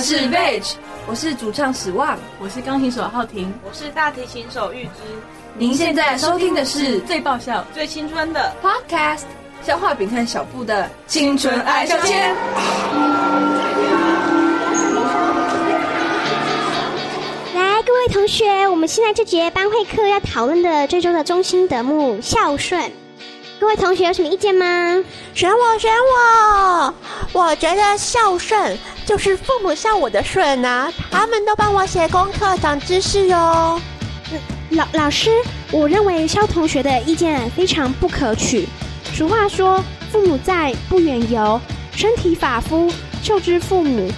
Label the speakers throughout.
Speaker 1: 们是 Veg，我是主唱史旺，
Speaker 2: 我是钢琴手浩庭，
Speaker 3: 我是大提琴手玉芝。
Speaker 1: 您现在收听的是
Speaker 2: 最爆笑、
Speaker 3: 最青春的
Speaker 1: Podcast，消化饼和小布的青春爱消遣。
Speaker 4: 来，各位同学，我们现在这节班会课要讨论的这周的中心德目孝顺。各位同学有什么意见吗？
Speaker 5: 选我，选我！我觉得孝顺就是父母孝我的顺啊，他们都帮我写功课、长知识哟。
Speaker 4: 老老师，我认为肖同学的意见非常不可取。俗话说，父母在，不远游；身体发肤，受之父母。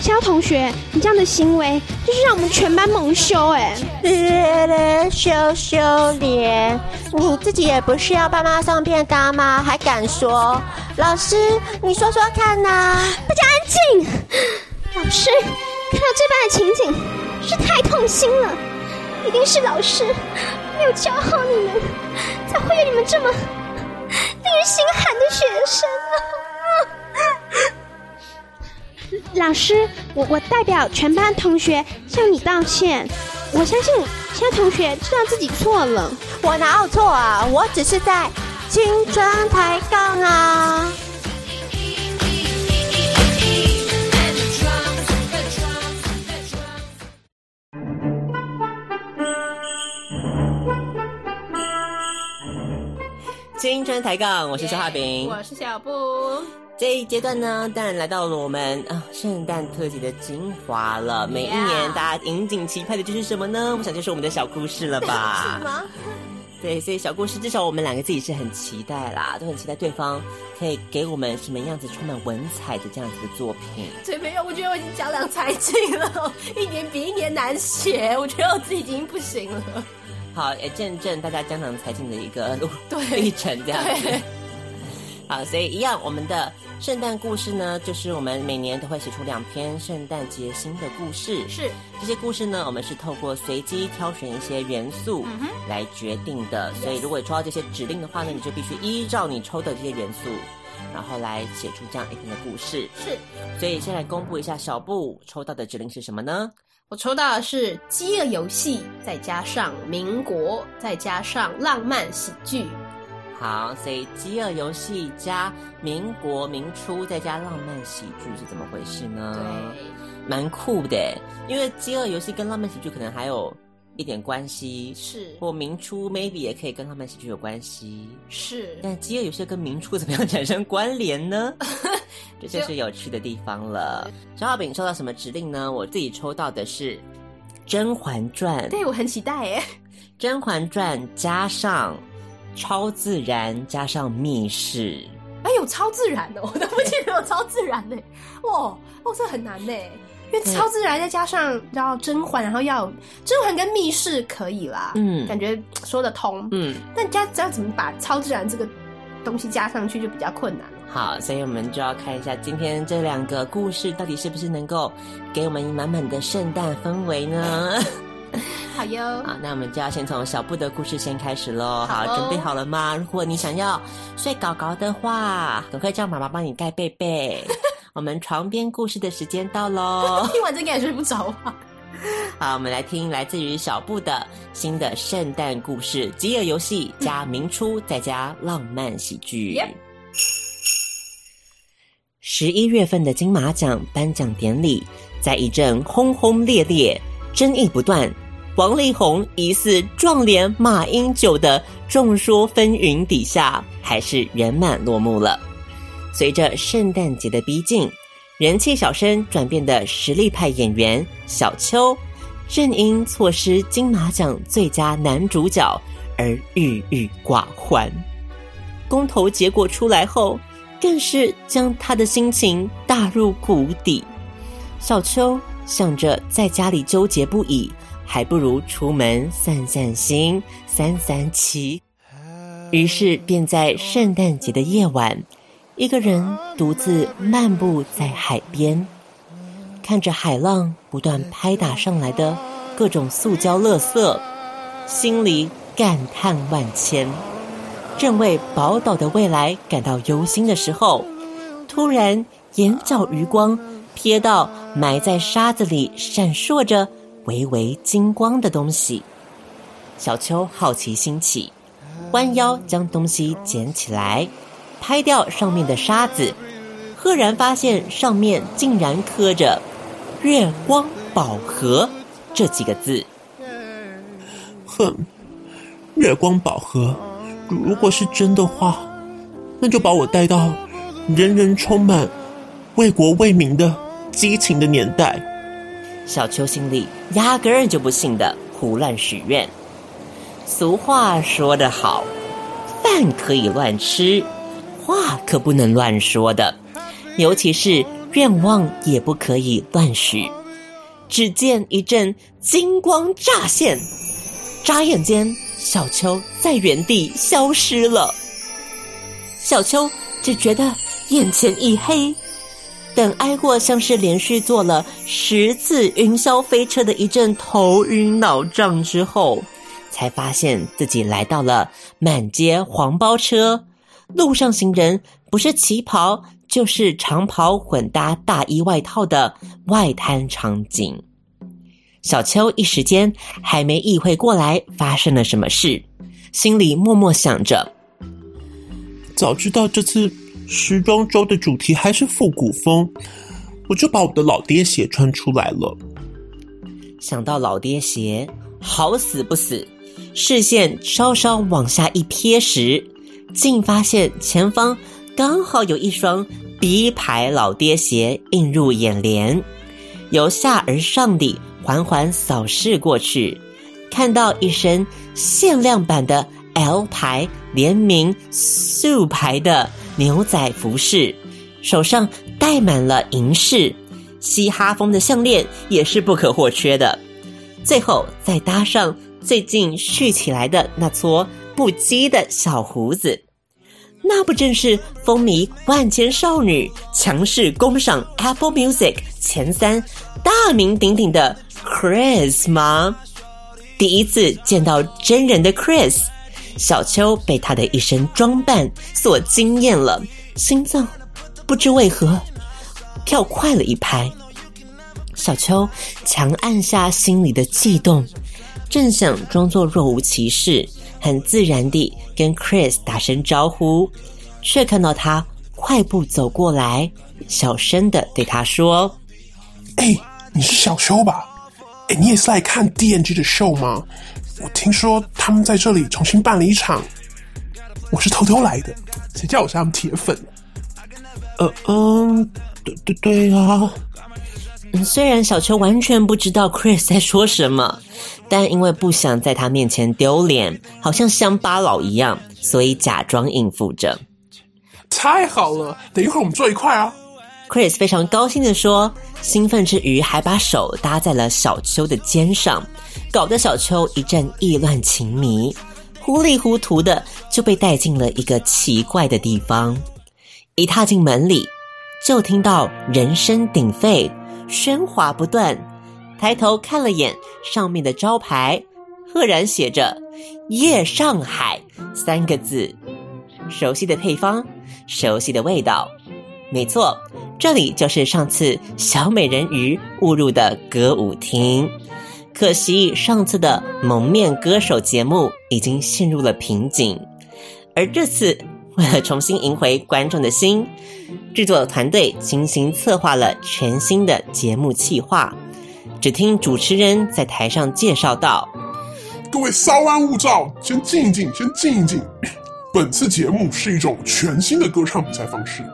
Speaker 4: 萧同学，你这样的行为就是让我们全班蒙羞哎！
Speaker 5: 羞羞脸，你自己也不是要爸妈送便当吗？还敢说？老师，你说说看呐、啊！
Speaker 4: 大家安静。老师，看到这般的情景，是太痛心了。一定是老师没有教好你们，才会有你们这么令人心寒的学生啊！老师，我我代表全班同学向你道歉。我相信其他同学知道自己错了。
Speaker 5: 我哪有错啊？我只是在青春抬杠啊！
Speaker 6: 青春抬杠，我是肖化饼，
Speaker 2: 我是小布。
Speaker 6: 这一阶段呢，当然来到了我们啊圣诞特辑的精华了。每一年大家引颈期盼的就是什么呢？我想就是我们的小故事了吧？
Speaker 5: 是吗？
Speaker 6: 对，所以小故事至少我们两个自己是很期待啦，都很期待对方可以给我们什么样子充满文采的这样子的作品。
Speaker 2: 对，没有，我觉得我已经讲两才尽了，一年比一年难写，我觉得我自己已经不行了。
Speaker 6: 好，也见证大家江郎才尽的一个路 历程，这样子。好，所以一样，我们的。圣诞故事呢，就是我们每年都会写出两篇圣诞节新的故事。
Speaker 2: 是
Speaker 6: 这些故事呢，我们是透过随机挑选一些元素来决定的。嗯、所以，如果你抽到这些指令的话呢，你就必须依照你抽的这些元素，然后来写出这样一篇的故事。
Speaker 2: 是，
Speaker 6: 所以先来公布一下小布抽到的指令是什么呢？
Speaker 2: 我抽到的是饥饿游戏，再加上民国，再加上浪漫喜剧。
Speaker 6: 好，所以饥饿游戏加民国民初再加浪漫喜剧是怎么回事呢？对，蛮酷的，因为饥饿游戏跟浪漫喜剧可能还有一点关系，
Speaker 2: 是或
Speaker 6: 民初 maybe 也可以跟浪漫喜剧有关系，
Speaker 2: 是。
Speaker 6: 但饥饿游戏跟民初怎么样产生关联呢？这就是有趣的地方了。小浩饼抽到什么指令呢？我自己抽到的是《甄嬛传》，
Speaker 2: 对，我很期待耶，《
Speaker 6: 甄嬛传》加上。超自然加上密室，
Speaker 2: 哎，有超自然的，我都不记得有超自然的，哇，哦，这很难呢，因为超自然再加上要甄嬛，然后要甄嬛跟密室可以啦，嗯，感觉说得通，嗯，但加要怎么把超自然这个东西加上去就比较困难。
Speaker 6: 好，所以我们就要看一下今天这两个故事到底是不是能够给我们满满的圣诞氛围呢？
Speaker 2: 好哟，
Speaker 6: 好，那我们就要先从小布的故事先开始喽。好，好，准备好了吗？如果你想要睡高高的话，赶快叫妈妈帮你盖被被。我们床边故事的时间到喽。
Speaker 2: 听完这个也睡不着啊。
Speaker 6: 好，我们来听来自于小布的新的圣诞故事《饥饿游戏》加明初再加浪漫喜剧。十一月份的金马奖颁奖典礼，在一阵轰轰烈烈。争议不断，王力宏疑似撞脸马英九的众说纷纭底下，还是圆满落幕了。随着圣诞节的逼近，人气小生转变的实力派演员小秋，正因错失金马奖最佳男主角而郁郁寡欢。公投结果出来后，更是将他的心情打入谷底。小秋。想着在家里纠结不已，还不如出门散散心、散散气。于是便在圣诞节的夜晚，一个人独自漫步在海边，看着海浪不断拍打上来的各种塑胶垃圾，心里感叹万千。正为宝岛的未来感到忧心的时候，突然眼角余光瞥到。埋在沙子里闪烁着微微金光的东西。小秋好奇心起，弯腰将东西捡起来，拍掉上面的沙子，赫然发现上面竟然刻着“月光宝盒”这几个字。
Speaker 7: 哼，月光宝盒，如果是真的话，那就把我带到人人充满为国为民的激情的年代。
Speaker 6: 小秋心里压根儿就不信的胡乱许愿。俗话说得好，饭可以乱吃，话可不能乱说的，尤其是愿望也不可以乱许。只见一阵金光乍现，眨眼间，小秋在原地消失了。小秋只觉得眼前一黑，等挨过像是连续坐了十次云霄飞车的一阵头晕脑胀之后。才发现自己来到了满街黄包车，路上行人不是旗袍就是长袍混搭大衣外套的外滩场景。小秋一时间还没意会过来发生了什么事，心里默默想着：
Speaker 7: 早知道这次时装周的主题还是复古风，我就把我的老爹鞋穿出来了。
Speaker 6: 想到老爹鞋，好死不死。视线稍稍往下一瞥时，竟发现前方刚好有一双 B 牌老爹鞋映入眼帘。由下而上地缓缓扫视过去，看到一身限量版的 L 牌联名素牌的牛仔服饰，手上戴满了银饰，嘻哈风的项链也是不可或缺的。最后再搭上。最近蓄起来的那撮不羁的小胡子，那不正是风靡万千少女、强势攻上 Apple Music 前三、大名鼎鼎的 Chris 吗？第一次见到真人的 Chris，小秋被他的一身装扮所惊艳了，心脏不知为何跳快了一拍。小秋强按下心里的悸动。正想装作若无其事，很自然地跟 Chris 打声招呼，却看到他快步走过来，小声的对他说：“
Speaker 8: 哎，你是小秋吧？哎，你也是来看 D N G 的秀吗？我听说他们在这里重新办了一场，我是偷偷来的，谁叫我是他们铁粉？
Speaker 7: 呃嗯，对对对啊。”
Speaker 6: 虽然小秋完全不知道 Chris 在说什么，但因为不想在他面前丢脸，好像乡巴佬一样，所以假装应付着。
Speaker 8: 太好了，等一会儿我们坐一块啊
Speaker 6: ！Chris 非常高兴地说，兴奋之余还把手搭在了小秋的肩上，搞得小秋一阵意乱情迷，糊里糊涂的就被带进了一个奇怪的地方。一踏进门里，就听到人声鼎沸。喧哗不断，抬头看了眼上面的招牌，赫然写着“夜上海”三个字。熟悉的配方，熟悉的味道，没错，这里就是上次小美人鱼误入的歌舞厅。可惜上次的蒙面歌手节目已经陷入了瓶颈，而这次为了重新赢回观众的心。制作团队精心策划了全新的节目企划。只听主持人在台上介绍道：“
Speaker 8: 各位稍安勿躁，先静一静，先静一静。本次节目是一种全新的歌唱比赛方式，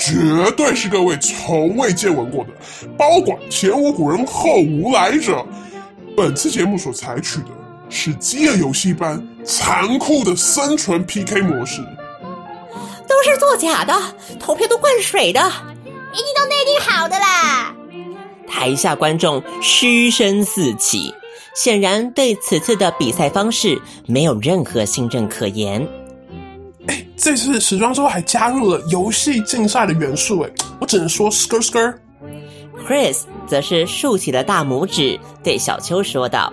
Speaker 8: 绝对是各位从未见闻过的，包管前无古人后无来者。本次节目所采取的是饥饿游戏般残酷的生存 PK 模式。”
Speaker 5: 都是作假的，投票都灌水的，
Speaker 4: 一定都内定好的啦！
Speaker 6: 台下观众嘘声四起，显然对此次的比赛方式没有任何信任可言。
Speaker 8: 这次时装周还加入了游戏竞赛的元素，哎，我只能说 skr skr。
Speaker 6: Chris 则是竖起了大拇指，对小秋说道。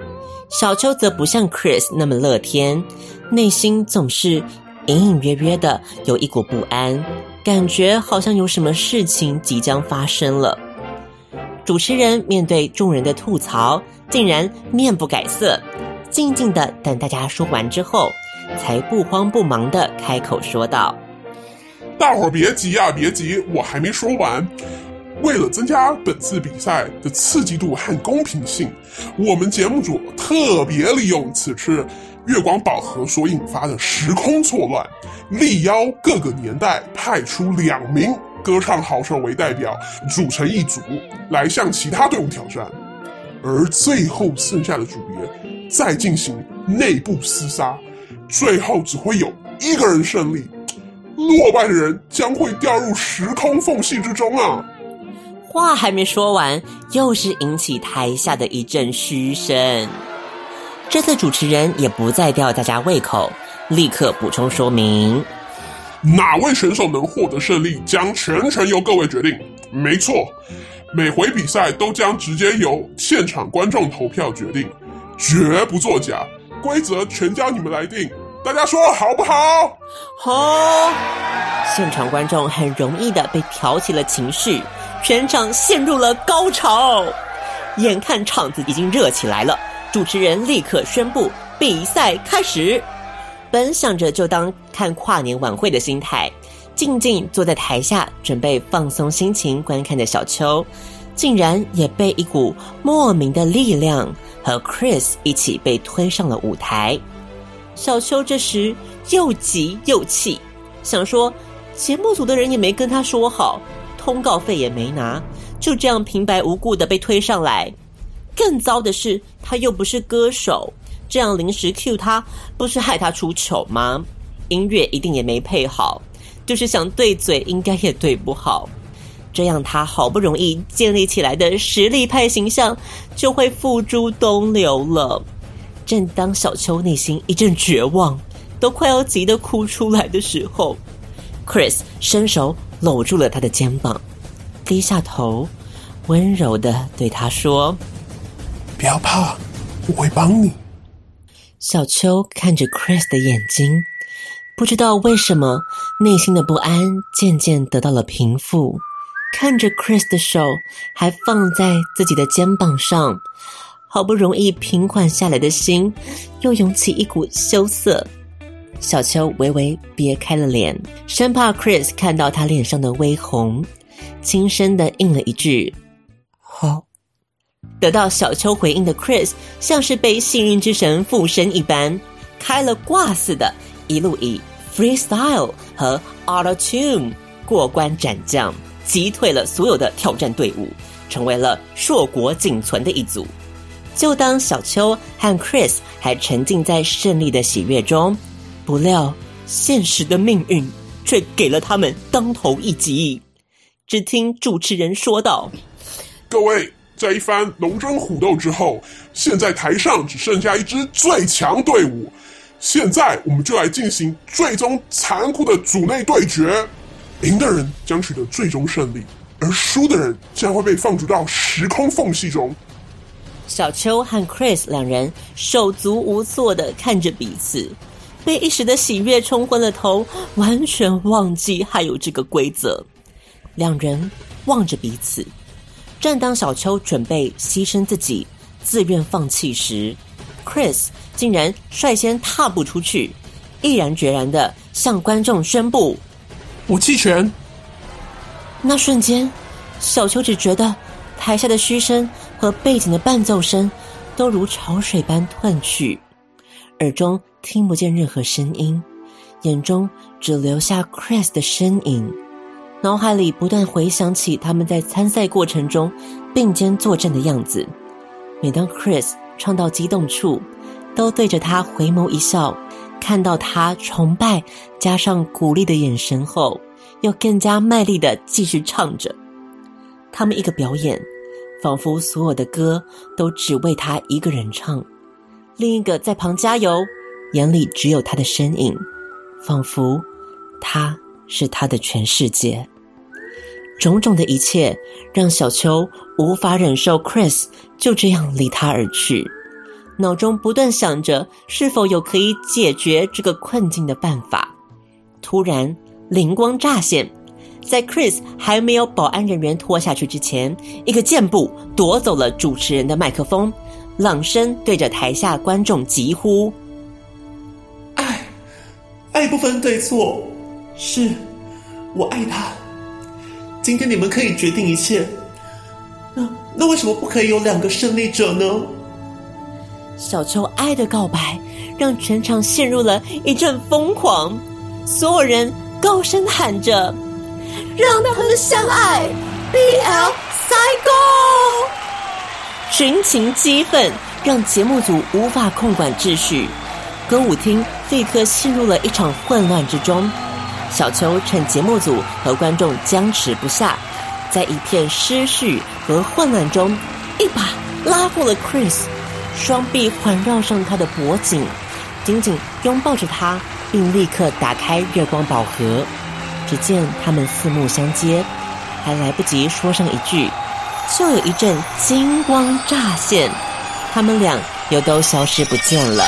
Speaker 6: 小秋则不像 Chris 那么乐天，内心总是。隐隐约约的有一股不安，感觉好像有什么事情即将发生了。主持人面对众人的吐槽，竟然面不改色，静静的等大家说完之后，才不慌不忙的开口说道：“
Speaker 8: 大伙儿别急呀，别急，我还没说完。为了增加本次比赛的刺激度和公平性，我们节目组特别利用此次月光宝盒所引发的时空错乱，力邀各个年代派出两名。”歌唱好手为代表组成一组来向其他队伍挑战，而最后剩下的组别再进行内部厮杀，最后只会有一个人胜利，落败的人将会掉入时空缝隙之中啊！
Speaker 6: 话还没说完，又是引起台下的一阵嘘声。这次主持人也不再吊大家胃口，立刻补充说明。
Speaker 8: 哪位选手能获得胜利，将全程由各位决定。没错，每回比赛都将直接由现场观众投票决定，绝不作假。规则全交你们来定，大家说好不好？
Speaker 6: 好。现场观众很容易的被挑起了情绪，全场陷入了高潮。眼看场子已经热起来了，主持人立刻宣布比赛开始。本想着就当看跨年晚会的心态，静静坐在台下准备放松心情观看的小秋，竟然也被一股莫名的力量和 Chris 一起被推上了舞台。小秋这时又急又气，想说节目组的人也没跟他说好，通告费也没拿，就这样平白无故的被推上来。更糟的是，他又不是歌手。这样临时 cue 他，不是害他出糗吗？音乐一定也没配好，就是想对嘴，应该也对不好。这样他好不容易建立起来的实力派形象，就会付诸东流了。正当小秋内心一阵绝望，都快要急得哭出来的时候，Chris 伸手搂住了他的肩膀，低下头，温柔的对他说：“
Speaker 8: 不要怕，我会帮你。”
Speaker 6: 小秋看着 Chris 的眼睛，不知道为什么内心的不安渐渐得到了平复。看着 Chris 的手还放在自己的肩膀上，好不容易平缓下来的心又涌起一股羞涩。小秋微微别开了脸，生怕 Chris 看到他脸上的微红，轻声的应了一句：“好。”得到小秋回应的 Chris，像是被幸运之神附身一般，开了挂似的，一路以 freestyle 和 auto tune 过关斩将，击退了所有的挑战队伍，成为了硕果仅存的一组。就当小秋和 Chris 还沉浸在胜利的喜悦中，不料现实的命运却给了他们当头一击。只听主持人说道：“
Speaker 8: 各位。”在一番龙争虎斗之后，现在台上只剩下一支最强队伍。现在我们就来进行最终残酷的组内对决，赢的人将取得最终胜利，而输的人将会被放逐到时空缝隙中。
Speaker 6: 小秋和 Chris 两人手足无措的看着彼此，被一时的喜悦冲昏了头，完全忘记还有这个规则。两人望着彼此。正当小秋准备牺牲自己、自愿放弃时，Chris 竟然率先踏步出去，毅然决然的向观众宣布：“
Speaker 7: 我弃权。”
Speaker 6: 那瞬间，小秋只觉得台下的嘘声和背景的伴奏声都如潮水般褪去，耳中听不见任何声音，眼中只留下 Chris 的身影。脑海里不断回想起他们在参赛过程中并肩作战的样子。每当 Chris 唱到激动处，都对着他回眸一笑。看到他崇拜加上鼓励的眼神后，又更加卖力的继续唱着。他们一个表演，仿佛所有的歌都只为他一个人唱；另一个在旁加油，眼里只有他的身影，仿佛他。是他的全世界，种种的一切让小秋无法忍受。Chris 就这样离他而去，脑中不断想着是否有可以解决这个困境的办法。突然灵光乍现，在 Chris 还没有保安人员拖下去之前，一个箭步夺走了主持人的麦克风，朗声对着台下观众疾呼：“
Speaker 7: 爱，爱不分对错，是我爱他。今天你们可以决定一切，那那为什么不可以有两个胜利者呢？”
Speaker 6: 小秋爱的告白让全场陷入了一阵疯狂，所有人高声喊着。让他们相爱，BL Cycle。群情激愤让节目组无法控管秩序，歌舞厅立刻陷入了一场混乱之中。小秋趁节目组和观众僵持不下，在一片失序和混乱中，一把拉过了 Chris，双臂环绕上他的脖颈，紧紧拥抱着他，并立刻打开月光宝盒。只见他们四目相接，还来不及说上一句，就有一阵金光乍现，他们俩又都消失不见了。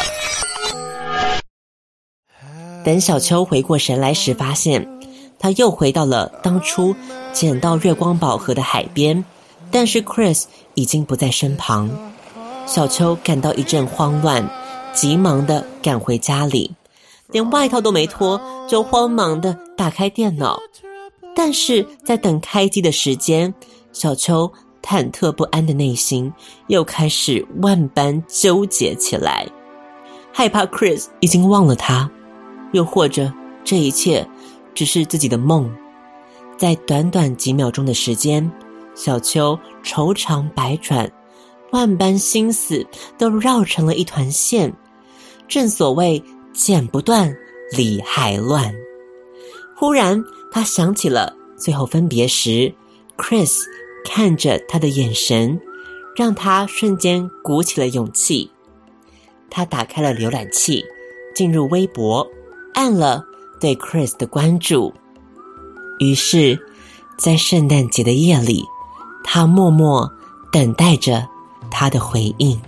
Speaker 6: 等小秋回过神来时，发现他又回到了当初捡到月光宝盒的海边，但是 Chris 已经不在身旁。小秋感到一阵慌乱，急忙的赶回家里。连外套都没脱，就慌忙的打开电脑。但是在等开机的时间，小秋忐忑不安的内心又开始万般纠结起来，害怕 Chris 已经忘了他，又或者这一切只是自己的梦。在短短几秒钟的时间，小秋愁肠百转，万般心思都绕成了一团线。正所谓。剪不断，理还乱。忽然，他想起了最后分别时，Chris 看着他的眼神，让他瞬间鼓起了勇气。他打开了浏览器，进入微博，按了对 Chris 的关注。于是，在圣诞节的夜里，他默默等待着他的回应。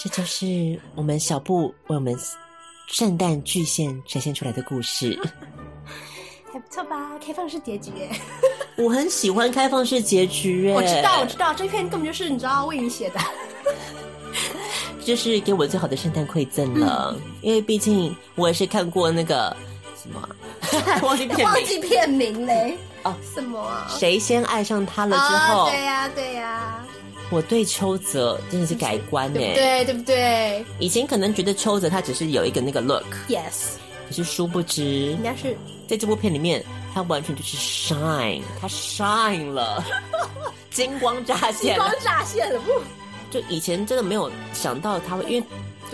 Speaker 6: 这就是我们小布为我们圣诞巨献呈现出来的故事，
Speaker 2: 还不错吧？开放式结局，
Speaker 6: 我很喜欢开放式结局。
Speaker 2: 我知道，我知道，这篇根本就是你知道为你写的，
Speaker 6: 这是给我最好的圣诞馈赠了。嗯、因为毕竟我也是看过那个什么，忘记片名，
Speaker 2: 忘记片名嘞。
Speaker 6: 哦，
Speaker 2: 什么啊？
Speaker 6: 谁先爱上他了之后？
Speaker 2: 哦、对呀、啊，对呀、啊。
Speaker 6: 我对邱泽真的是改观哎，
Speaker 2: 对对不对？
Speaker 6: 以前可能觉得邱泽他只是有一个那个
Speaker 2: look，yes，
Speaker 6: 可是殊不知，
Speaker 2: 应该是
Speaker 6: 在这部片里面，他完全就是 shine，他 shine 了，金光乍现，
Speaker 2: 金光乍现了不？
Speaker 6: 就以前真的没有想到他会，因为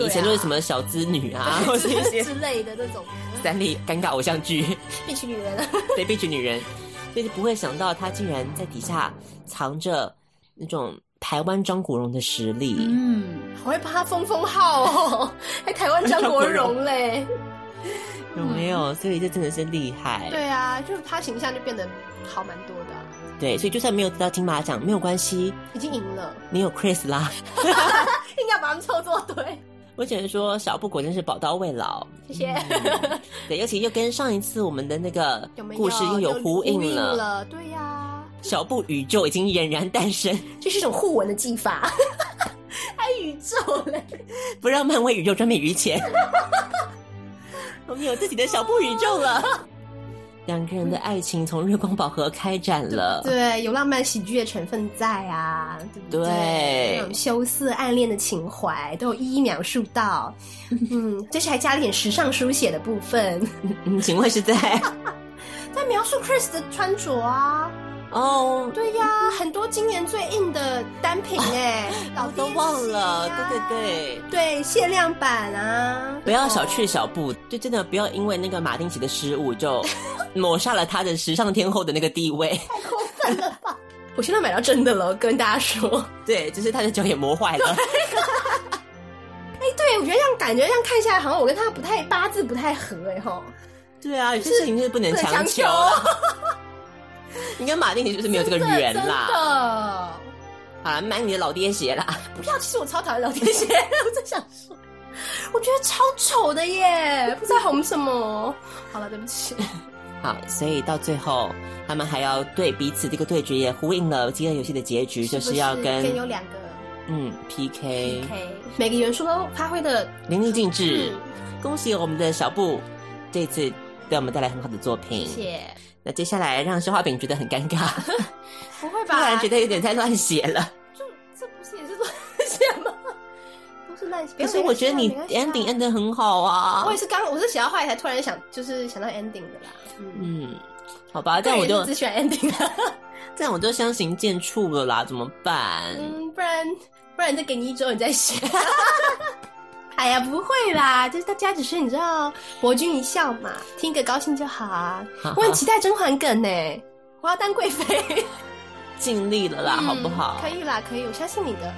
Speaker 6: 以前都是什么小资女啊，或者一些
Speaker 2: 之类的那种
Speaker 6: 三立尴尬偶像剧，
Speaker 2: 必娶女人，
Speaker 6: 对，必娶女人，所以不会想到他竟然在底下藏着那种。台湾张国荣的实力，
Speaker 2: 嗯，好会帮他封封号哦，还台湾张国荣嘞，
Speaker 6: 有没有？所以这真的是厉害。
Speaker 2: 对啊，就是他形象就变得好蛮多的。
Speaker 6: 对，所以就算没有得到金马奖，没有关系，
Speaker 2: 已经赢了。
Speaker 6: 你有 Chris 啦，
Speaker 2: 硬要把他们凑作对。
Speaker 6: 我只能说，小布果真是宝刀未老。
Speaker 2: 谢谢。
Speaker 6: 嗯、对，尤其又跟上一次我们的那个故事又有呼应了。
Speaker 2: 了对呀、啊。
Speaker 6: 小布宇宙已经俨然诞生，
Speaker 2: 这是一种互文的技法。还宇宙嘞，
Speaker 6: 不让漫威宇宙专美于前。我们有自己的小布宇宙了。两个人的爱情从月光宝盒开展了，
Speaker 2: 对，对，有浪漫喜剧的成分在啊，对不对？
Speaker 6: 对，
Speaker 2: 那种羞涩暗恋的情怀都有一一描述到。嗯，这是还加了点时尚书写的部分。
Speaker 6: 嗯，请问是在
Speaker 2: 在描述 Chris 的穿着啊？
Speaker 6: 哦，oh,
Speaker 2: 对呀，很多今年最硬的单品哎，
Speaker 6: 老都忘了，对对对，
Speaker 2: 对限量版啊！
Speaker 6: 不要小觑小步，就真的不要因为那个马丁奇的失误就 抹杀了他的时尚天后的那个地位，
Speaker 2: 太过分了吧！我现在买到真的了，跟大家说，
Speaker 6: 对，只是他的脚也磨坏了。
Speaker 2: 哎，对，我觉得这样感觉这样看下来，好像我跟他不太八字不太合哎吼。
Speaker 6: 对啊，有些事情就是不能强求。你跟马丁，你就是没有这个缘啦。
Speaker 2: 真的。
Speaker 6: 好了，买你的老爹鞋啦。
Speaker 2: 不要，其实我超讨厌老爹鞋，我在想说，我觉得超丑的耶，不知道红什么。好了，对不起。
Speaker 6: 好，所以到最后，他们还要对彼此这个对决也呼应了饥饿游戏的结局，是是就是要跟
Speaker 2: 有两个
Speaker 6: 嗯 PK
Speaker 2: PK，每个元素都发挥的
Speaker 6: 淋漓尽致。恭喜我们的小布这次给我们带来很好的作品。
Speaker 2: 谢谢。
Speaker 6: 那接下来让消化饼觉得很尴尬，
Speaker 2: 不会吧？
Speaker 6: 突然觉得有点太乱写了。
Speaker 2: 就这不是也是乱写吗？都是乱写。
Speaker 6: 可是我觉得你 ending end 得很好啊。
Speaker 2: 我也是刚，我是写到后来才突然想，就是想到 ending 的啦。
Speaker 6: 嗯，嗯好吧，这样我就
Speaker 2: 只喜欢 ending 了。
Speaker 6: 这样我就相形见绌了啦，怎么办？
Speaker 2: 嗯，不然不然再给你一周，你再写。哎呀，不会啦，就是大家只是你知道博君一笑嘛，听个高兴就好啊。我很期待甄嬛梗呢，我要当贵妃，
Speaker 6: 尽力了啦，嗯、好不好？
Speaker 2: 可以啦，可以，我相信你的。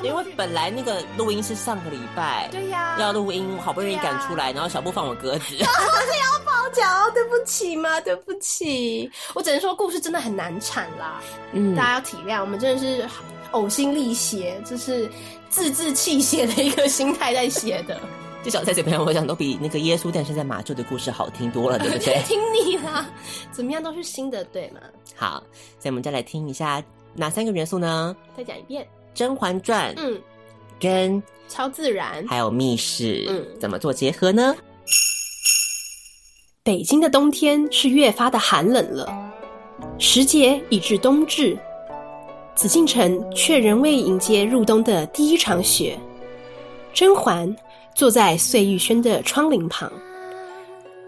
Speaker 2: 嗯、
Speaker 6: 因为本来那个录音是上个礼拜，
Speaker 2: 对呀，
Speaker 6: 要录音，我好不容易赶出来，然后小布放我鸽子，
Speaker 2: 然后是要包脚，对不起嘛，对不起，我只能说故事真的很难产啦，嗯，大家要体谅，我们真的是呕心沥血，就是。自制气血的一个心态在写的，
Speaker 6: 至少在这边，我想都比那个耶稣诞生在马厩的故事好听多了，对不对？
Speaker 2: 听你啦，怎么样都是新的，对吗？
Speaker 6: 好，所以我们再来听一下哪三个元素呢？
Speaker 2: 再讲一遍，《
Speaker 6: 甄嬛传》嗯，跟
Speaker 2: 超自然
Speaker 6: 还有密室，嗯，怎么做结合呢？
Speaker 2: 北京的冬天是越发的寒冷了，时节已至冬至。紫禁城却仍未迎接入冬的第一场雪。甄嬛坐在碎玉轩的窗棂旁，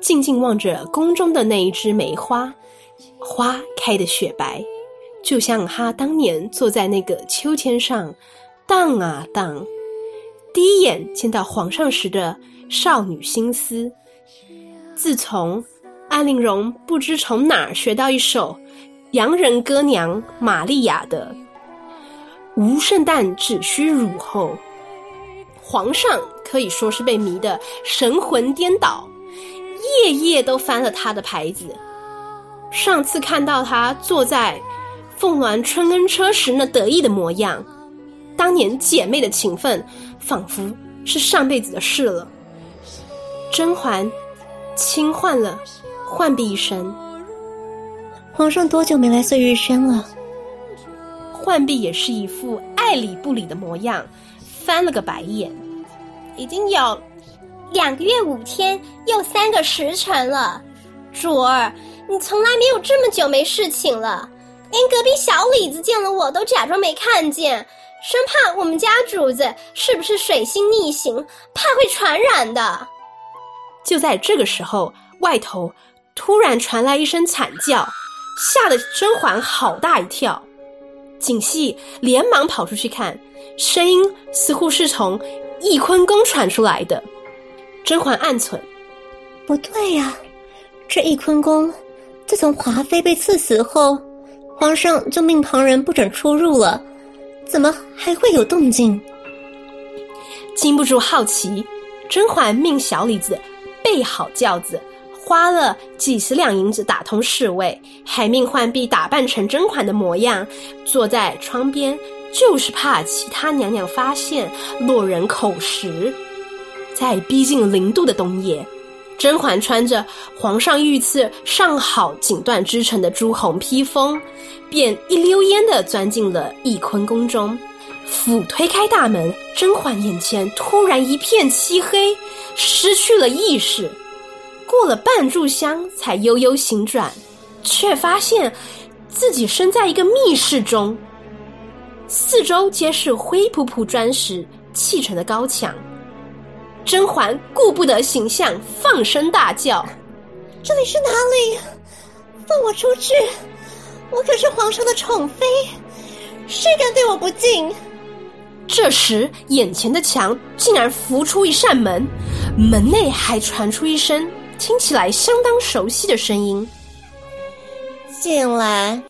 Speaker 2: 静静望着宫中的那一枝梅花，花开得雪白，就像她当年坐在那个秋千上荡啊荡，第一眼见到皇上时的少女心思。自从安陵容不知从哪儿学到一首。洋人歌娘玛利亚的“无圣诞只需乳”后，皇上可以说是被迷得神魂颠倒，夜夜都翻了他的牌子。上次看到他坐在凤鸾春恩车时那得意的模样，当年姐妹的情分仿佛是上辈子的事了。甄嬛轻唤了浣碧一声。
Speaker 4: 皇上多久没来碎玉轩了？
Speaker 2: 浣碧也是一副爱理不理的模样，翻了个白眼。
Speaker 4: 已经有两个月五天又三个时辰了，主儿，你从来没有这么久没侍寝了。连隔壁小李子见了我都假装没看见，生怕我们家主子是不是水星逆行，怕会传染的。
Speaker 2: 就在这个时候，外头突然传来一声惨叫。吓得甄嬛好大一跳，锦汐连忙跑出去看，声音似乎是从翊坤宫传出来的。甄嬛暗忖：
Speaker 4: 不对呀，这翊坤宫自从华妃被赐死后，皇上就命旁人不准出入了，怎么还会有动静？
Speaker 2: 禁不住好奇，甄嬛命小李子备好轿子。花了几十两银子打通侍卫，还命浣碧打扮成甄嬛的模样，坐在窗边，就是怕其他娘娘发现，落人口实。在逼近零度的冬夜，甄嬛穿着皇上御赐上好锦缎织成的朱红披风，便一溜烟地钻进了翊坤宫中。甫推开大门，甄嬛眼前突然一片漆黑，失去了意识。过了半炷香，才悠悠醒转，却发现自己身在一个密室中，四周皆是灰扑扑砖石砌成的高墙。甄嬛顾不得形象，放声大叫：“
Speaker 4: 这里是哪里？放我出去！我可是皇上的宠妃，谁敢对我不敬？”
Speaker 2: 这时，眼前的墙竟然浮出一扇门，门内还传出一声。听起来相当熟悉的声音。
Speaker 4: 进来。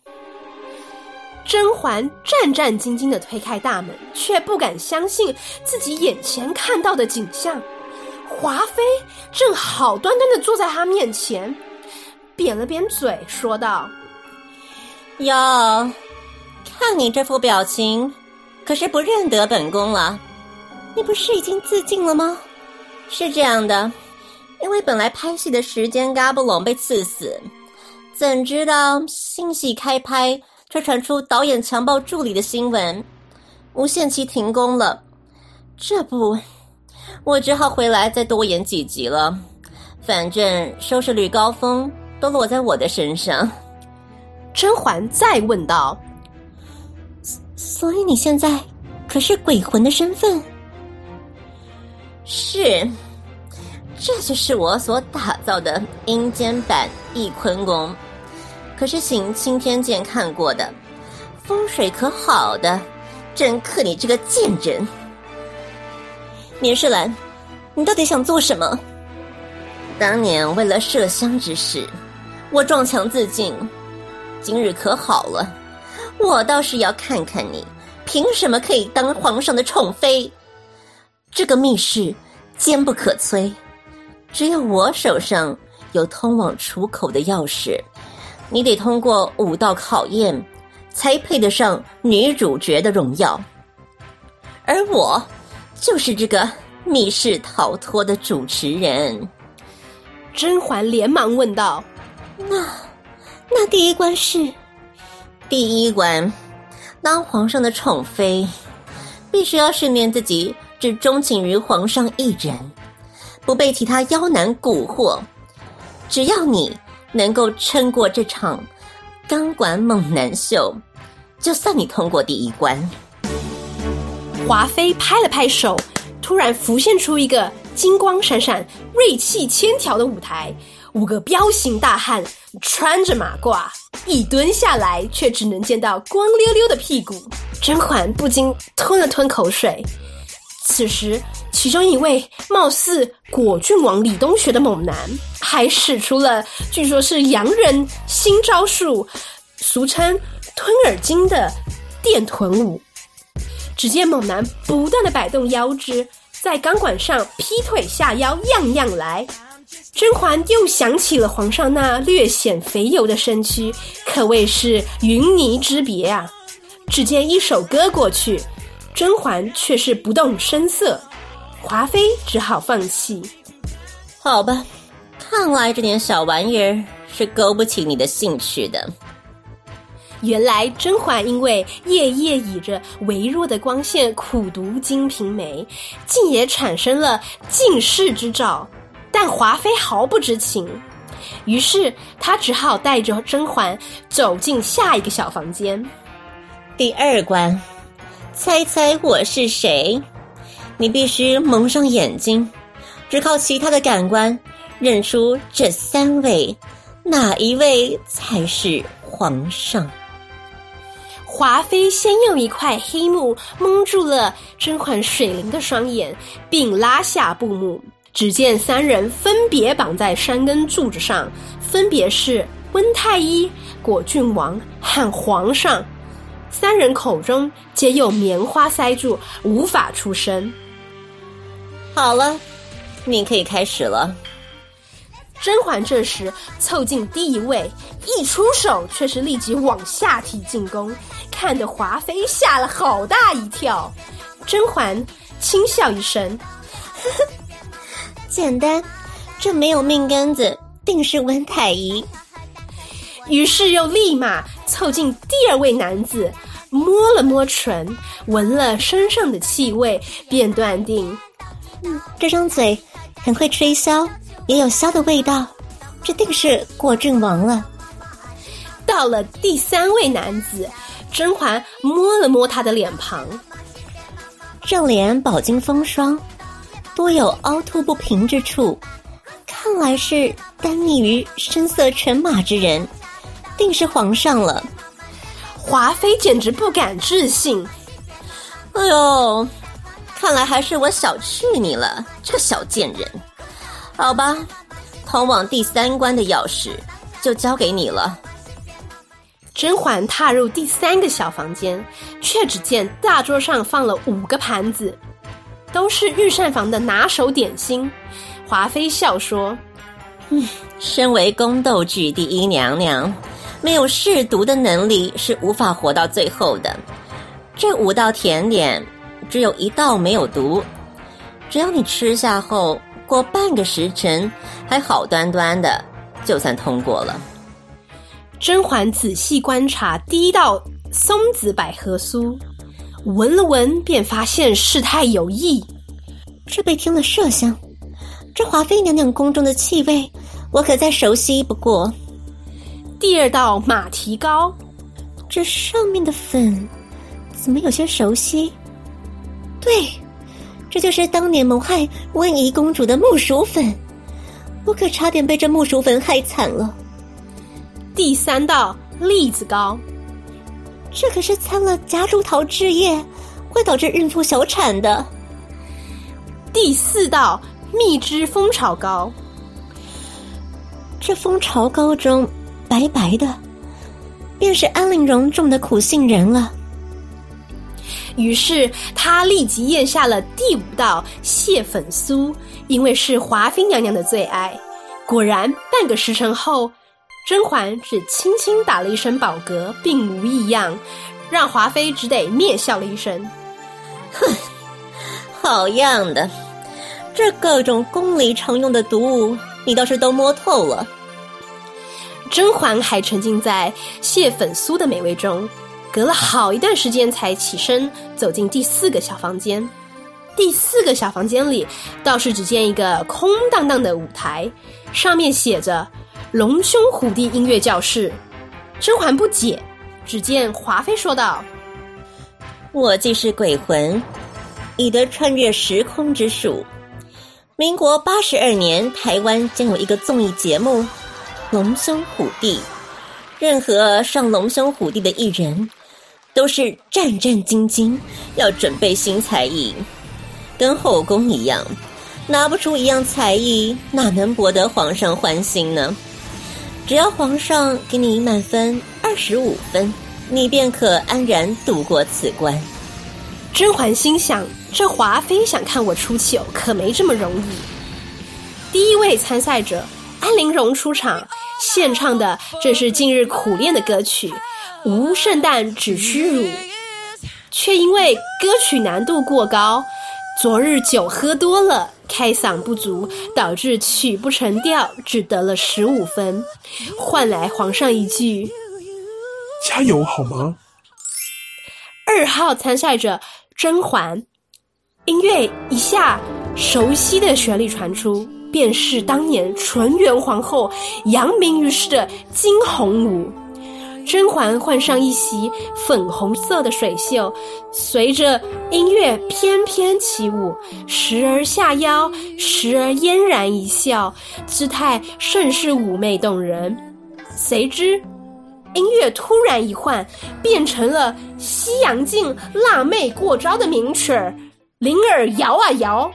Speaker 2: 甄嬛战战兢兢的推开大门，却不敢相信自己眼前看到的景象。华妃正好端端的坐在她面前，扁了扁嘴，说道：“
Speaker 6: 哟，看你这副表情，可是不认得本宫了。你不是已经自尽了吗？是这样的，因为本来拍戏的时间嘎布隆被刺死，怎知道新戏开拍，却传出导演强暴助理的新闻，无限期停工了。这不，我只好回来再多演几集了。反正收视率高峰都落在我的身上。
Speaker 2: 甄嬛再问道：“
Speaker 6: 所以你现在可是鬼魂的身份？”是，这就是我所打造的阴间版翊坤宫。可是请钦天监看过的，风水可好的，真克你这个贱人！年世兰，你到底想做什么？当年为了麝香之事，我撞墙自尽。今日可好了，我倒是要看看你凭什么可以当皇上的宠妃。这个密室坚不可摧，只有我手上有通往出口的钥匙。你得通过五道考验，才配得上女主角的荣耀。而我就是这个密室逃脱的主持人。
Speaker 2: 甄嬛连忙问道：“
Speaker 6: 那那第一关是？第一关，当皇上的宠妃，必须要训练自己。”只钟情于皇上一人，不被其他妖男蛊惑。只要你能够撑过这场钢管猛男秀，就算你通过第一关。
Speaker 2: 华妃拍了拍手，突然浮现出一个金光闪闪、锐气千条的舞台，五个彪形大汉穿着马褂，一蹲下来却只能见到光溜溜的屁股。甄嬛不禁吞了吞口水。此时，其中一位貌似果郡王李东学的猛男，还使出了据说是洋人新招数，俗称“吞耳经”的电臀舞。只见猛男不断的摆动腰肢，在钢管上劈腿下腰，样样来。甄嬛又想起了皇上那略显肥油的身躯，可谓是云泥之别啊！只见一首歌过去。甄嬛却是不动声色，华妃只好放弃。
Speaker 6: 好吧，看来这点小玩意儿是勾不起你的兴趣的。
Speaker 2: 原来甄嬛因为夜夜倚着微弱的光线苦读《金瓶梅》，竟也产生了近视之兆。但华妃毫不知情，于是她只好带着甄嬛走进下一个小房间。
Speaker 6: 第二关。猜猜我是谁？你必须蒙上眼睛，只靠其他的感官认出这三位，哪一位才是皇上？
Speaker 2: 华妃先用一块黑幕蒙住了甄嬛水灵的双眼，并拉下布幕。只见三人分别绑在山根柱子上，分别是温太医、果郡王和皇上。三人口中皆用棉花塞住，无法出声。
Speaker 6: 好了，你可以开始了。
Speaker 2: 甄嬛这时凑近第一位，一出手却是立即往下踢进攻，看得华妃吓了好大一跳。甄嬛轻笑一声：“
Speaker 6: 呵呵，简单，这没有命根子，定是温太医。”
Speaker 2: 于是又立马凑近第二位男子，摸了摸唇，闻了身上的气味，便断定：
Speaker 6: 嗯，这张嘴很会吹箫，也有箫的味道，这定是果郡王了。
Speaker 2: 到了第三位男子，甄嬛摸了摸他的脸庞，
Speaker 6: 这脸饱经风霜，多有凹凸不平之处，看来是耽溺于声色犬马之人。定是皇上了，
Speaker 2: 华妃简直不敢置信。
Speaker 6: 哎呦，看来还是我小觑你了，这个小贱人。好吧，通往第三关的钥匙就交给你了。
Speaker 2: 甄嬛踏入第三个小房间，却只见大桌上放了五个盘子，都是御膳房的拿手点心。华妃笑说：“
Speaker 6: 嗯，身为宫斗剧第一娘娘。”没有试毒的能力是无法活到最后的。这五道甜点只有一道没有毒，只要你吃下后过半个时辰还好端端的，就算通过了。
Speaker 2: 甄嬛仔细观察第一道松子百合酥，闻了闻便发现事态有异。
Speaker 4: 这被添了麝香，这华妃娘娘宫中的气味，我可再熟悉不过。
Speaker 2: 第二道马蹄糕，
Speaker 4: 这上面的粉怎么有些熟悉？对，这就是当年谋害温宜公主的木薯粉，我可差点被这木薯粉害惨了。
Speaker 2: 第三道栗子糕，
Speaker 4: 这可是掺了夹竹桃汁液，会导致孕妇小产的。
Speaker 2: 第四道蜜汁蜂巢糕，
Speaker 4: 这蜂巢糕中白白的，便是安陵容种的苦杏仁了。
Speaker 2: 于是他立即咽下了第五道蟹粉酥，因为是华妃娘娘的最爱。果然，半个时辰后。甄嬛只轻轻打了一声饱嗝，并无异样，让华妃只得蔑笑了一声：“
Speaker 6: 哼，好样的！这各种宫里常用的毒物，你倒是都摸透了。”
Speaker 2: 甄嬛还沉浸在蟹粉酥的美味中，隔了好一段时间才起身走进第四个小房间。第四个小房间里，倒是只见一个空荡荡的舞台，上面写着。龙兄虎弟音乐教室，甄嬛不解。只见华妃说道：“
Speaker 6: 我既是鬼魂，已得穿越时空之术。民国八十二年，台湾将有一个综艺节目《龙兄虎弟》，任何上龙兄虎弟的艺人，都是战战兢兢，要准备新才艺，跟后宫一样，拿不出一样才艺，哪能博得皇上欢心呢？”只要皇上给你满分二十五分，你便可安然度过此关。
Speaker 2: 甄嬛心想：这华妃想看我出糗，可没这么容易。第一位参赛者安陵容出场，献唱的正是近日苦练的歌曲《无圣诞只须乳》，却因为歌曲难度过高，昨日酒喝多了。开嗓不足，导致曲不成调，只得了十五分，换来皇上一句“
Speaker 8: 加油，好吗？”
Speaker 2: 二号参赛者甄嬛，音乐一下，熟悉的旋律传出，便是当年纯元皇后扬名于世的惊鸿舞。甄嬛换上一袭粉红色的水袖，随着音乐翩翩起舞，时而下腰，时而嫣然一笑，姿态甚是妩媚动人。谁知音乐突然一换，变成了西洋镜辣妹过招的名曲儿《灵儿摇啊摇》。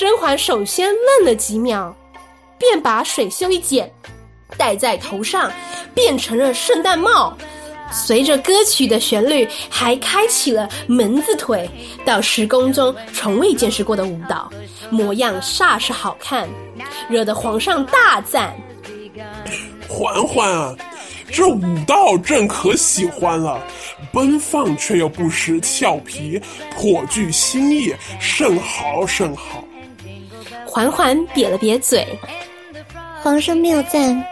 Speaker 2: 甄嬛首先愣了几秒，便把水袖一剪。戴在头上，变成了圣诞帽。随着歌曲的旋律，还开启了门字腿，到时宫中从未见识过的舞蹈，模样煞是好看，惹得皇上大赞。
Speaker 8: 嬛嬛啊，这舞蹈朕可喜欢了，奔放却又不失俏皮，颇具新意，甚好甚好。
Speaker 2: 嬛嬛瘪了瘪嘴，
Speaker 4: 皇上谬赞。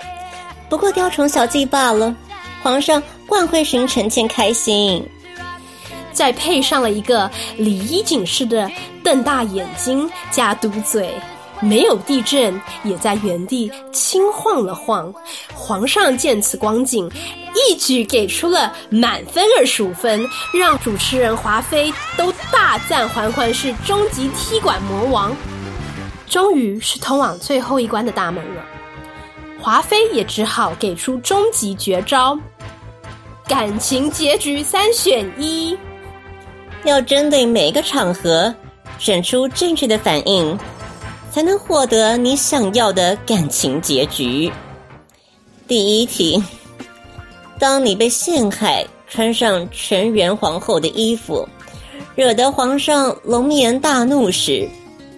Speaker 4: 不过雕虫小技罢了，皇上惯会寻臣妾开心。
Speaker 2: 再配上了一个李衣锦似的瞪大眼睛加嘟嘴，没有地震，也在原地轻晃了晃。皇上见此光景，一举给出了满分二十五分，让主持人华妃都大赞嬛嬛是终极踢馆魔王。终于是通往最后一关的大门了。华妃也只好给出终极绝招，感情结局三选一，
Speaker 6: 要针对每个场合选出正确的反应，才能获得你想要的感情结局。第一题，当你被陷害，穿上纯元皇后的衣服，惹得皇上龙颜大怒时，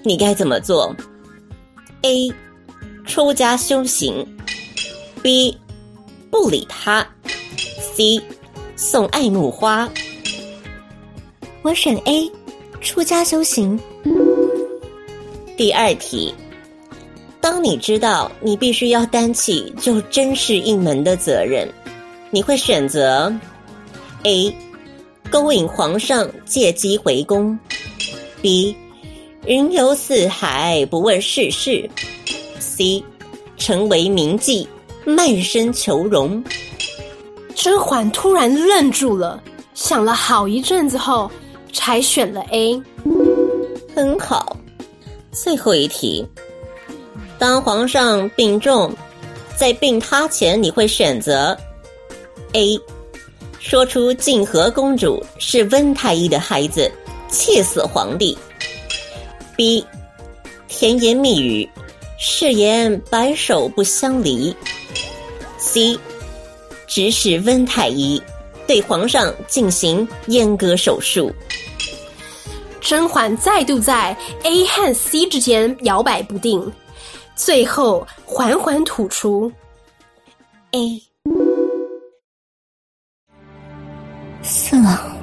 Speaker 6: 你该怎么做？A 出家修行，B 不理他。C，送爱慕花。
Speaker 4: 我选 A，出家修行。
Speaker 6: 第二题，当你知道你必须要担起就真是一门的责任，你会选择 A，勾引皇上借机回宫；B，云游四海不问世事；C，成为名妓卖身求荣。
Speaker 2: 甄嬛突然愣住了，想了好一阵子后，才选了 A。
Speaker 6: 很好。最后一题，当皇上病重，在病榻前，你会选择 A，说出静和公主是温太医的孩子，气死皇帝；B，甜言蜜语，誓言白首不相离；C，指使温太医对皇上进行阉割手术。
Speaker 2: 甄嬛再度在 A 和 C 之间摇摆不定，最后缓缓吐出 A。
Speaker 4: 四郎，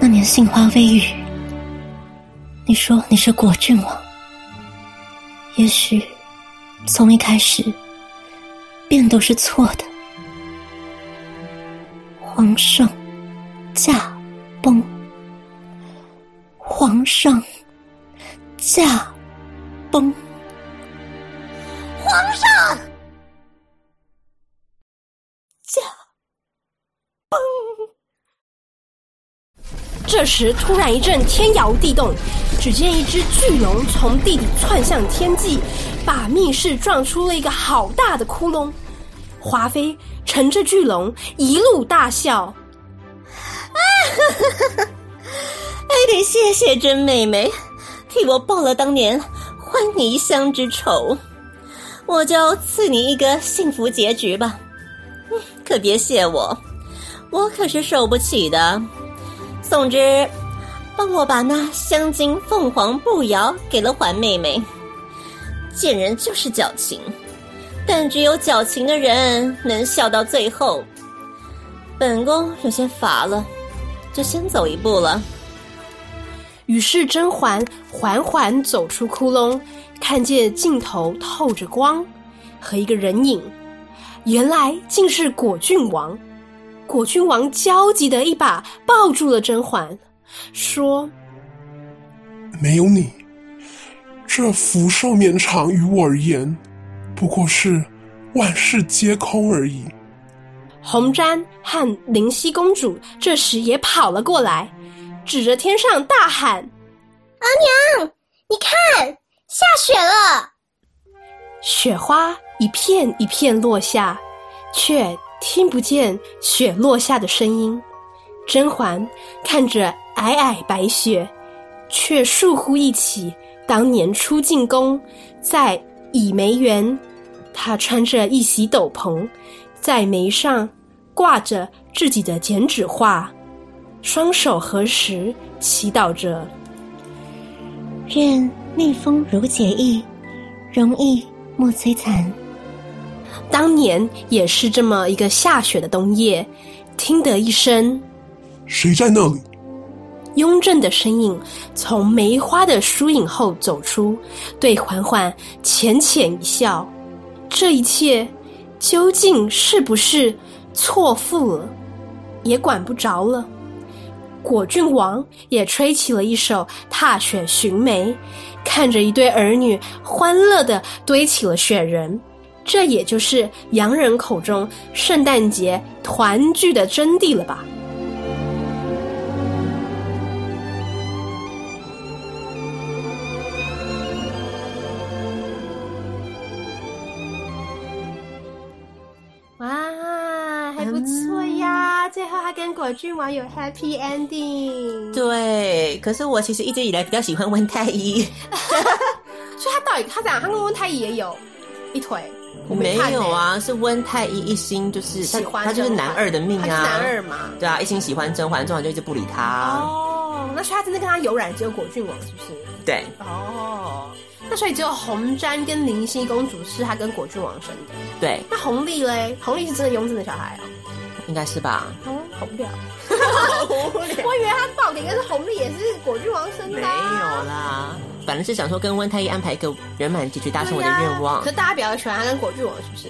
Speaker 4: 那年杏花微雨，你说你是果郡王，也许从一开始便都是错的。皇上驾崩。皇上驾崩，
Speaker 5: 皇上驾崩。
Speaker 2: 这时，突然一阵天摇地动，只见一只巨龙从地底窜向天际，把密室撞出了一个好大的窟窿。华妃乘着巨龙一路大笑，啊
Speaker 6: 哈哈哈！还得谢谢甄妹妹，替我报了当年欢你香之仇，我就赐你一个幸福结局吧。可别谢我，我可是受不起的。总之，帮我把那香金凤凰步摇给了环妹妹。贱人就是矫情，但只有矫情的人能笑到最后。本宫有些乏了，就先走一步了。
Speaker 2: 于是甄嬛缓缓走出窟窿，看见尽头透着光，和一个人影，原来竟是果郡王。果郡王焦急的一把抱住了甄嬛，说：“
Speaker 8: 没有你，这福寿绵长于我而言，不过是万事皆空而已。”
Speaker 2: 红毡和灵溪公主这时也跑了过来。指着天上大喊：“
Speaker 5: 阿娘，你看，下雪了！”
Speaker 2: 雪花一片一片落下，却听不见雪落下的声音。甄嬛看着皑皑白雪，却倏忽忆起当年初进宫，在倚梅园，她穿着一袭斗篷，在眉上挂着自己的剪纸画。双手合十，祈祷着：“
Speaker 4: 愿逆风如解意，容易莫摧残。”
Speaker 2: 当年也是这么一个下雪的冬夜，听得一声：“
Speaker 8: 谁在那里？”
Speaker 2: 雍正的身影从梅花的疏影后走出，对嬛嬛浅浅一笑。这一切究竟是不是错付了，也管不着了。果郡王也吹起了一首《踏雪寻梅》，看着一对儿女欢乐的堆起了雪人，这也就是洋人口中圣诞节团聚的真谛了吧。哇，还不错呀最后，还跟果郡王有 happy ending。
Speaker 6: 对，可是我其实一直以来比较喜欢温太医，
Speaker 2: 所以他到底他讲他跟温太医也有一腿？我没，
Speaker 6: 没有啊，是温太医一心就是他，他就是男二的命啊，
Speaker 2: 他是男二嘛。
Speaker 6: 对啊，一心喜欢甄嬛，甄嬛就一直不理他。
Speaker 2: 哦，哦，那所以他真的跟他有染只有果郡王，是不是？
Speaker 6: 对。
Speaker 2: 哦，那所以只有红瞻跟灵犀公主是他跟果郡王生的。
Speaker 6: 对。
Speaker 2: 那红历嘞？红历是真的雍正的小孩啊？
Speaker 6: 应该是吧？
Speaker 2: 哦，好无聊。我以为他到底应该是红历也是果郡王生的。
Speaker 6: 没有啦，反正是想说跟温太医安排一个圆满结局，达成我的愿望。
Speaker 2: 可是大家比较喜欢他跟果郡王，是不是？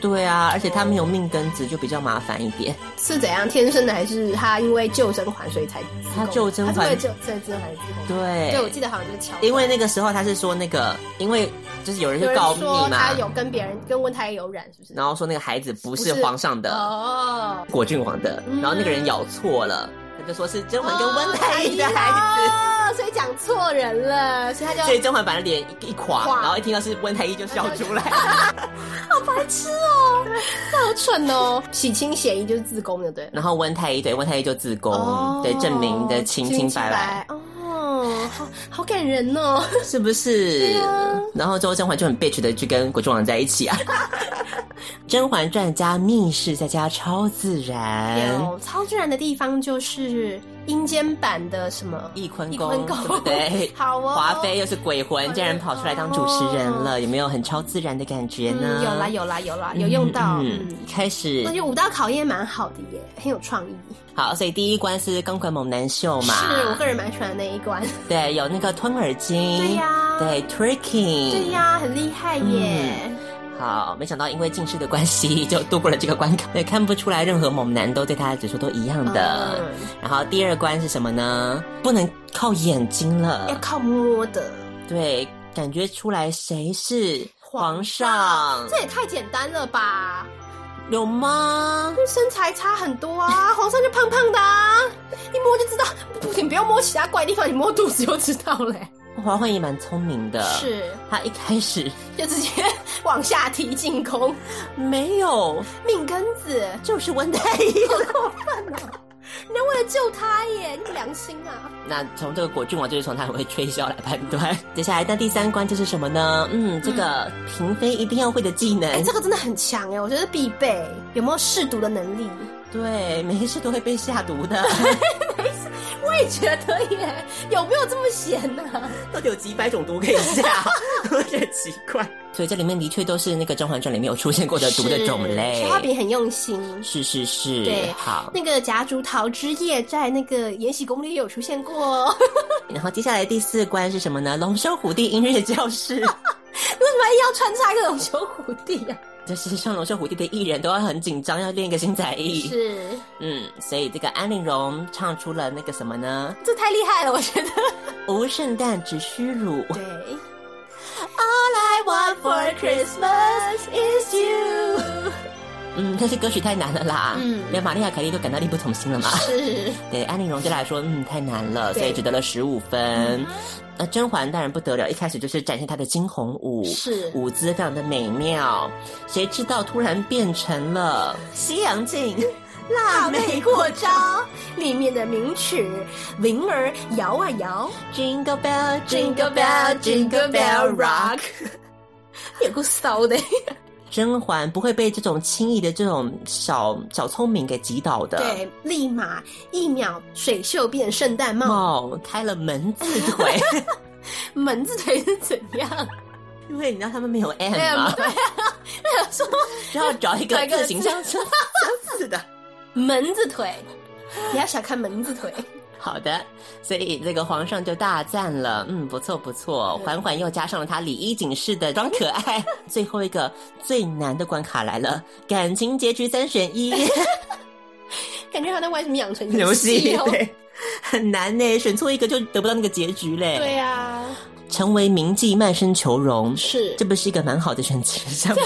Speaker 6: 对啊，而且他没有命根子，就比较麻烦一点。
Speaker 2: 是怎样天生的，还是他因为救甄嬛所以才？
Speaker 6: 他救甄嬛，他是为
Speaker 2: 救甄甄嬛。
Speaker 6: 对，
Speaker 2: 对，我记得好像就是巧。
Speaker 6: 因为那个时候他是说那个，因为就是有人去告密嘛，
Speaker 2: 他有跟别人跟温太医有染，是不是？
Speaker 6: 然后说那个孩子不是皇上的哦，果郡王的，然后那个人咬错了。他就说是甄嬛跟温太医的孩子，
Speaker 2: 哦、所以讲错人了，所以他就
Speaker 6: 所以甄嬛把他脸一垮，然后一听到是温太医就笑出来，
Speaker 2: 好白痴哦，好蠢哦，洗清嫌疑就是自宫的对，
Speaker 6: 然后温太医对温太医就自宫，哦、对证明的清清白白。
Speaker 2: 哦，好好感人哦，
Speaker 6: 是不是？啊、然后之后甄嬛就很 bitch 的去跟果郡王在一起啊。《甄嬛传》加密室再加超自然，
Speaker 2: 有超自然的地方就是阴间版的什么
Speaker 6: 翊坤宫，对不对？
Speaker 2: 好哦，
Speaker 6: 华妃又是鬼魂，竟然跑出来当主持人了，有没有很超自然的感觉呢？
Speaker 2: 嗯、有啦有啦有啦，有用到。
Speaker 6: 嗯，嗯开始，
Speaker 2: 那就五道考验蛮好的耶，很有创意。
Speaker 6: 好，所以第一关是钢管猛男秀嘛，
Speaker 2: 是我个人蛮喜欢的那一关。
Speaker 6: 对，有那个吞耳机，
Speaker 2: 对呀、啊，
Speaker 6: 对 tricking，
Speaker 2: 对呀、啊，很厉害耶。嗯
Speaker 6: 好，没想到因为近视的关系，就度过了这个关卡。对，看不出来任何猛男都对他的指数都一样的。嗯、然后第二关是什么呢？不能靠眼睛了，
Speaker 2: 要靠摸的。
Speaker 6: 对，感觉出来谁是皇上？
Speaker 2: 皇上这也太简单了吧？
Speaker 6: 有吗？
Speaker 2: 身材差很多啊，皇上就胖胖的啊，一摸就知道。不行，不要摸其他怪地方，你摸肚子就知道了。
Speaker 6: 嬛嬛也蛮聪明的，
Speaker 2: 是
Speaker 6: 她一开始
Speaker 2: 就直接往下提进攻，
Speaker 6: 没有
Speaker 2: 命根子，
Speaker 6: 就是温太医，
Speaker 2: 好过分啊！你要为了救他耶，你良心啊！
Speaker 6: 那从这个果郡王就是从他很会吹箫来判断。接下来那第三关就是什么呢？嗯，这个嫔妃一定要会的技能，哎、
Speaker 2: 嗯，这个真的很强哎，我觉得必备。有没有试毒的能力？
Speaker 6: 对，没事都会被下毒的。
Speaker 2: 我也觉得耶。有没有这么闲呢、啊？
Speaker 6: 到底有几百种毒可以下？有点奇怪。所以这里面的确都是那个《甄嬛传》里面有出现过的毒的种类。
Speaker 2: 画饼很用心。
Speaker 6: 是是是。
Speaker 2: 对，
Speaker 6: 好。
Speaker 2: 那个夹竹桃之夜在那个《延禧攻略》也有出现过。
Speaker 6: 然后接下来第四关是什么呢？龙兄虎弟音乐教室。为什
Speaker 2: 么要穿插一个龙兄虎弟呀、啊？
Speaker 6: 就是像龙秀虎弟的艺人都要很紧张，要练一个新才艺。
Speaker 2: 是，
Speaker 6: 嗯，所以这个安陵容唱出了那个什么呢？
Speaker 2: 这太厉害了，我觉得。
Speaker 6: 无圣诞只需乳。
Speaker 2: 对。
Speaker 6: All I want for Christmas is you。嗯，但是歌曲太难了啦。嗯，连玛丽亚凯莉都感到力不从心了嘛。
Speaker 2: 是。
Speaker 6: 对安陵容就来说，嗯，太难了，所以只得了十五分。嗯那甄嬛当然不得了，一开始就是展现她的惊鸿舞，
Speaker 2: 是
Speaker 6: 舞姿非常的美妙。谁知道突然变成了《西洋镜》
Speaker 2: 辣妹过招里面的名曲《铃儿摇啊摇》
Speaker 6: ，Jingle Bell Jingle Bell Jingle Bell Rock，
Speaker 2: 有 够骚的。
Speaker 6: 甄嬛不会被这种轻易的这种小小聪明给击倒的，
Speaker 2: 对，立马一秒水袖变圣诞帽，
Speaker 6: 帽开了门字腿，
Speaker 2: 门字腿是怎样？
Speaker 6: 因为你知道他们没有 M 吗？
Speaker 2: 对啊，没有说
Speaker 6: 就要找一个字。形象相似 的。
Speaker 2: 门字腿，你要小看门字腿。
Speaker 6: 好的，所以这个皇上就大赞了，嗯，不错不错，缓缓又加上了他礼仪警示的装可爱。最后一个最难的关卡来了，感情结局三选一
Speaker 2: 感觉他在玩什么养成游戏哦，
Speaker 6: 对，很难呢，选错一个就得不到那个结局嘞。
Speaker 2: 对呀、啊，
Speaker 6: 成为名妓卖身求荣，
Speaker 2: 是，
Speaker 6: 这不是一个蛮好的选择？
Speaker 2: 怎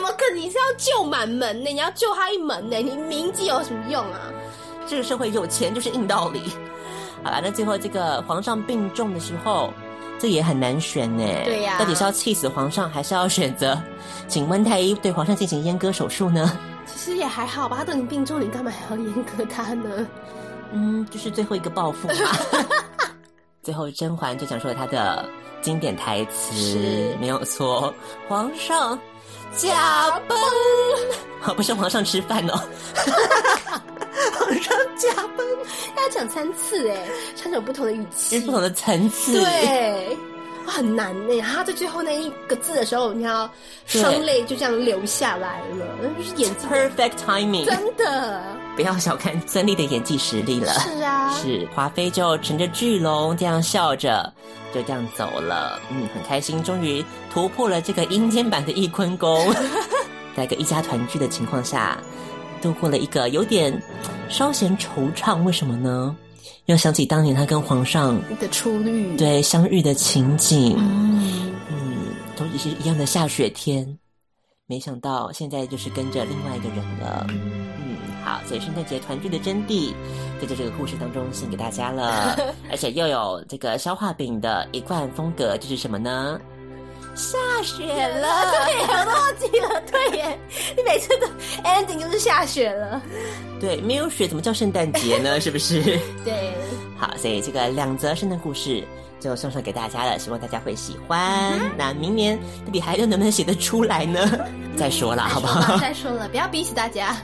Speaker 2: 么可能？你是要救满门呢？你要救他一门呢？你名妓有什么用啊？
Speaker 6: 这个社会有钱就是硬道理。好了，那最后这个皇上病重的时候，这也很难选呢。
Speaker 2: 对呀、啊，
Speaker 6: 到底是要气死皇上，还是要选择请温太医对皇上进行阉割手术呢？
Speaker 2: 其实也还好吧，他都已经病重，你干嘛还要阉割他呢？
Speaker 6: 嗯，就是最后一个报复嘛。最后甄嬛就讲出了他的经典台词，是没有错，皇上驾崩，好，不是皇上吃饭哦。皇上驾崩，
Speaker 2: 要讲三次哎，三种不同的语气，
Speaker 6: 不同的层次，
Speaker 2: 对。很难呢，然后在最后那一个字的时候，你要双泪就这样流下来了，就是演技
Speaker 6: perfect timing，
Speaker 2: 真的。
Speaker 6: 不要小看孙俪的演技实力了。
Speaker 2: 是啊，
Speaker 6: 是华妃就乘着巨龙这样笑着，就这样走了，嗯，很开心，终于突破了这个阴间版的翊坤宫，在一个一家团聚的情况下，度过了一个有点稍显惆怅，为什么呢？又想起当年他跟皇上
Speaker 2: 的初遇，
Speaker 6: 对相遇的情景，嗯。嗯，都也是一样的下雪天，没想到现在就是跟着另外一个人了，嗯，好，所以圣诞节团聚的真谛，就在这个故事当中献给大家了，而且又有这个消化饼的一贯风格，就是什么呢？下雪了，
Speaker 2: 对，我都忘记了，对耶，你每次都 ending 就是下雪了，
Speaker 6: 对，没有雪怎么叫圣诞节呢？是不是？
Speaker 2: 对，
Speaker 6: 好，所以这个两则圣诞故事就送上给大家了，希望大家会喜欢。嗯、那明年到底还能不能写得出来呢？再说了，好不好？
Speaker 2: 再说了，不要逼死大家。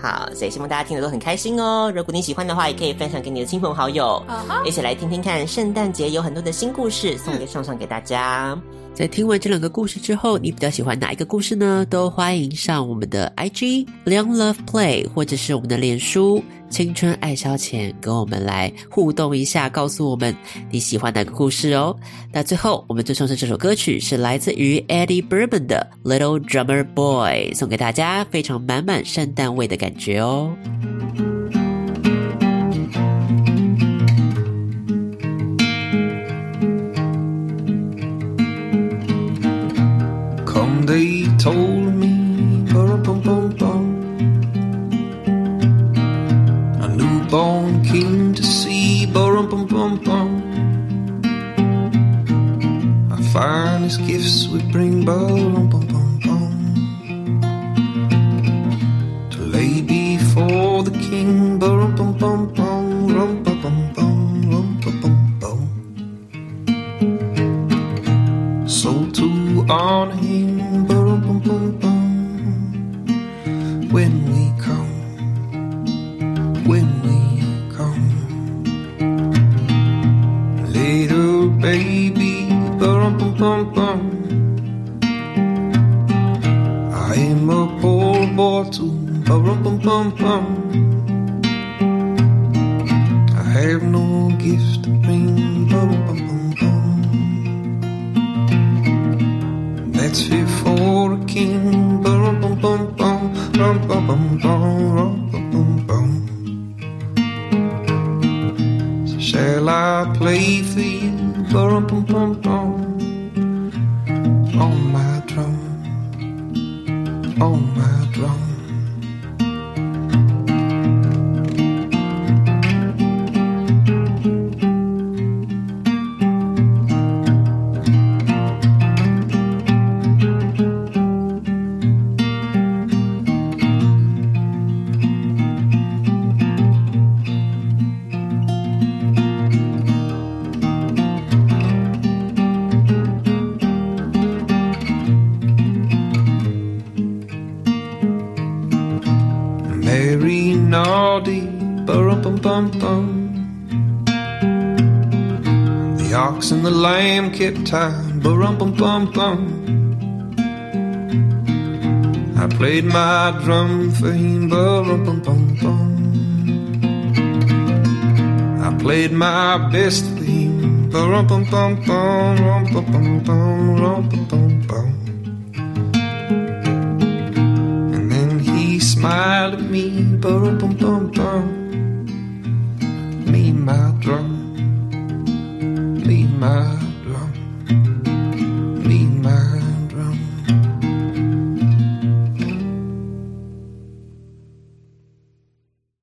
Speaker 6: 好，所以希望大家听得都很开心哦。如果你喜欢的话，也可以分享给你的亲朋好友，uh huh. 一起来听听看。圣诞节有很多的新故事送给送上给大家。在听完这两个故事之后，你比较喜欢哪一个故事呢？都欢迎上我们的 IG Liang Love Play，或者是我们的脸书青春爱消遣，跟我们来互动一下，告诉我们你喜欢哪个故事哦。那最后，我们最送上这首歌曲是来自于 Eddie Bourbon 的 Little Drummer Boy，送给大家，非常满满圣诞味的感觉哦。
Speaker 9: born king to see. Bum bum bum bum. Our finest gifts we bring. Bum bum bum bum. To lay before the king. Bum bum bum bum. Rum bum bum bum. Rum bum bum bum. So to honor him. bum bum. I am a poor bottle, ba rum bum bum bum. I have no gift to bring, ba bum bum bum. That's fit for a king, bum bum bum, bum bum bum, bum bum bum. So shall I play for you, bum, bum bum bum? on my drum, on my drum. Played my drum for him, bum bum bum bum. I played my best for him, bum bum bum bum, bum bum bum, bum bum bum. And then he smiled at me, bum bum bum bum. Me, my drum.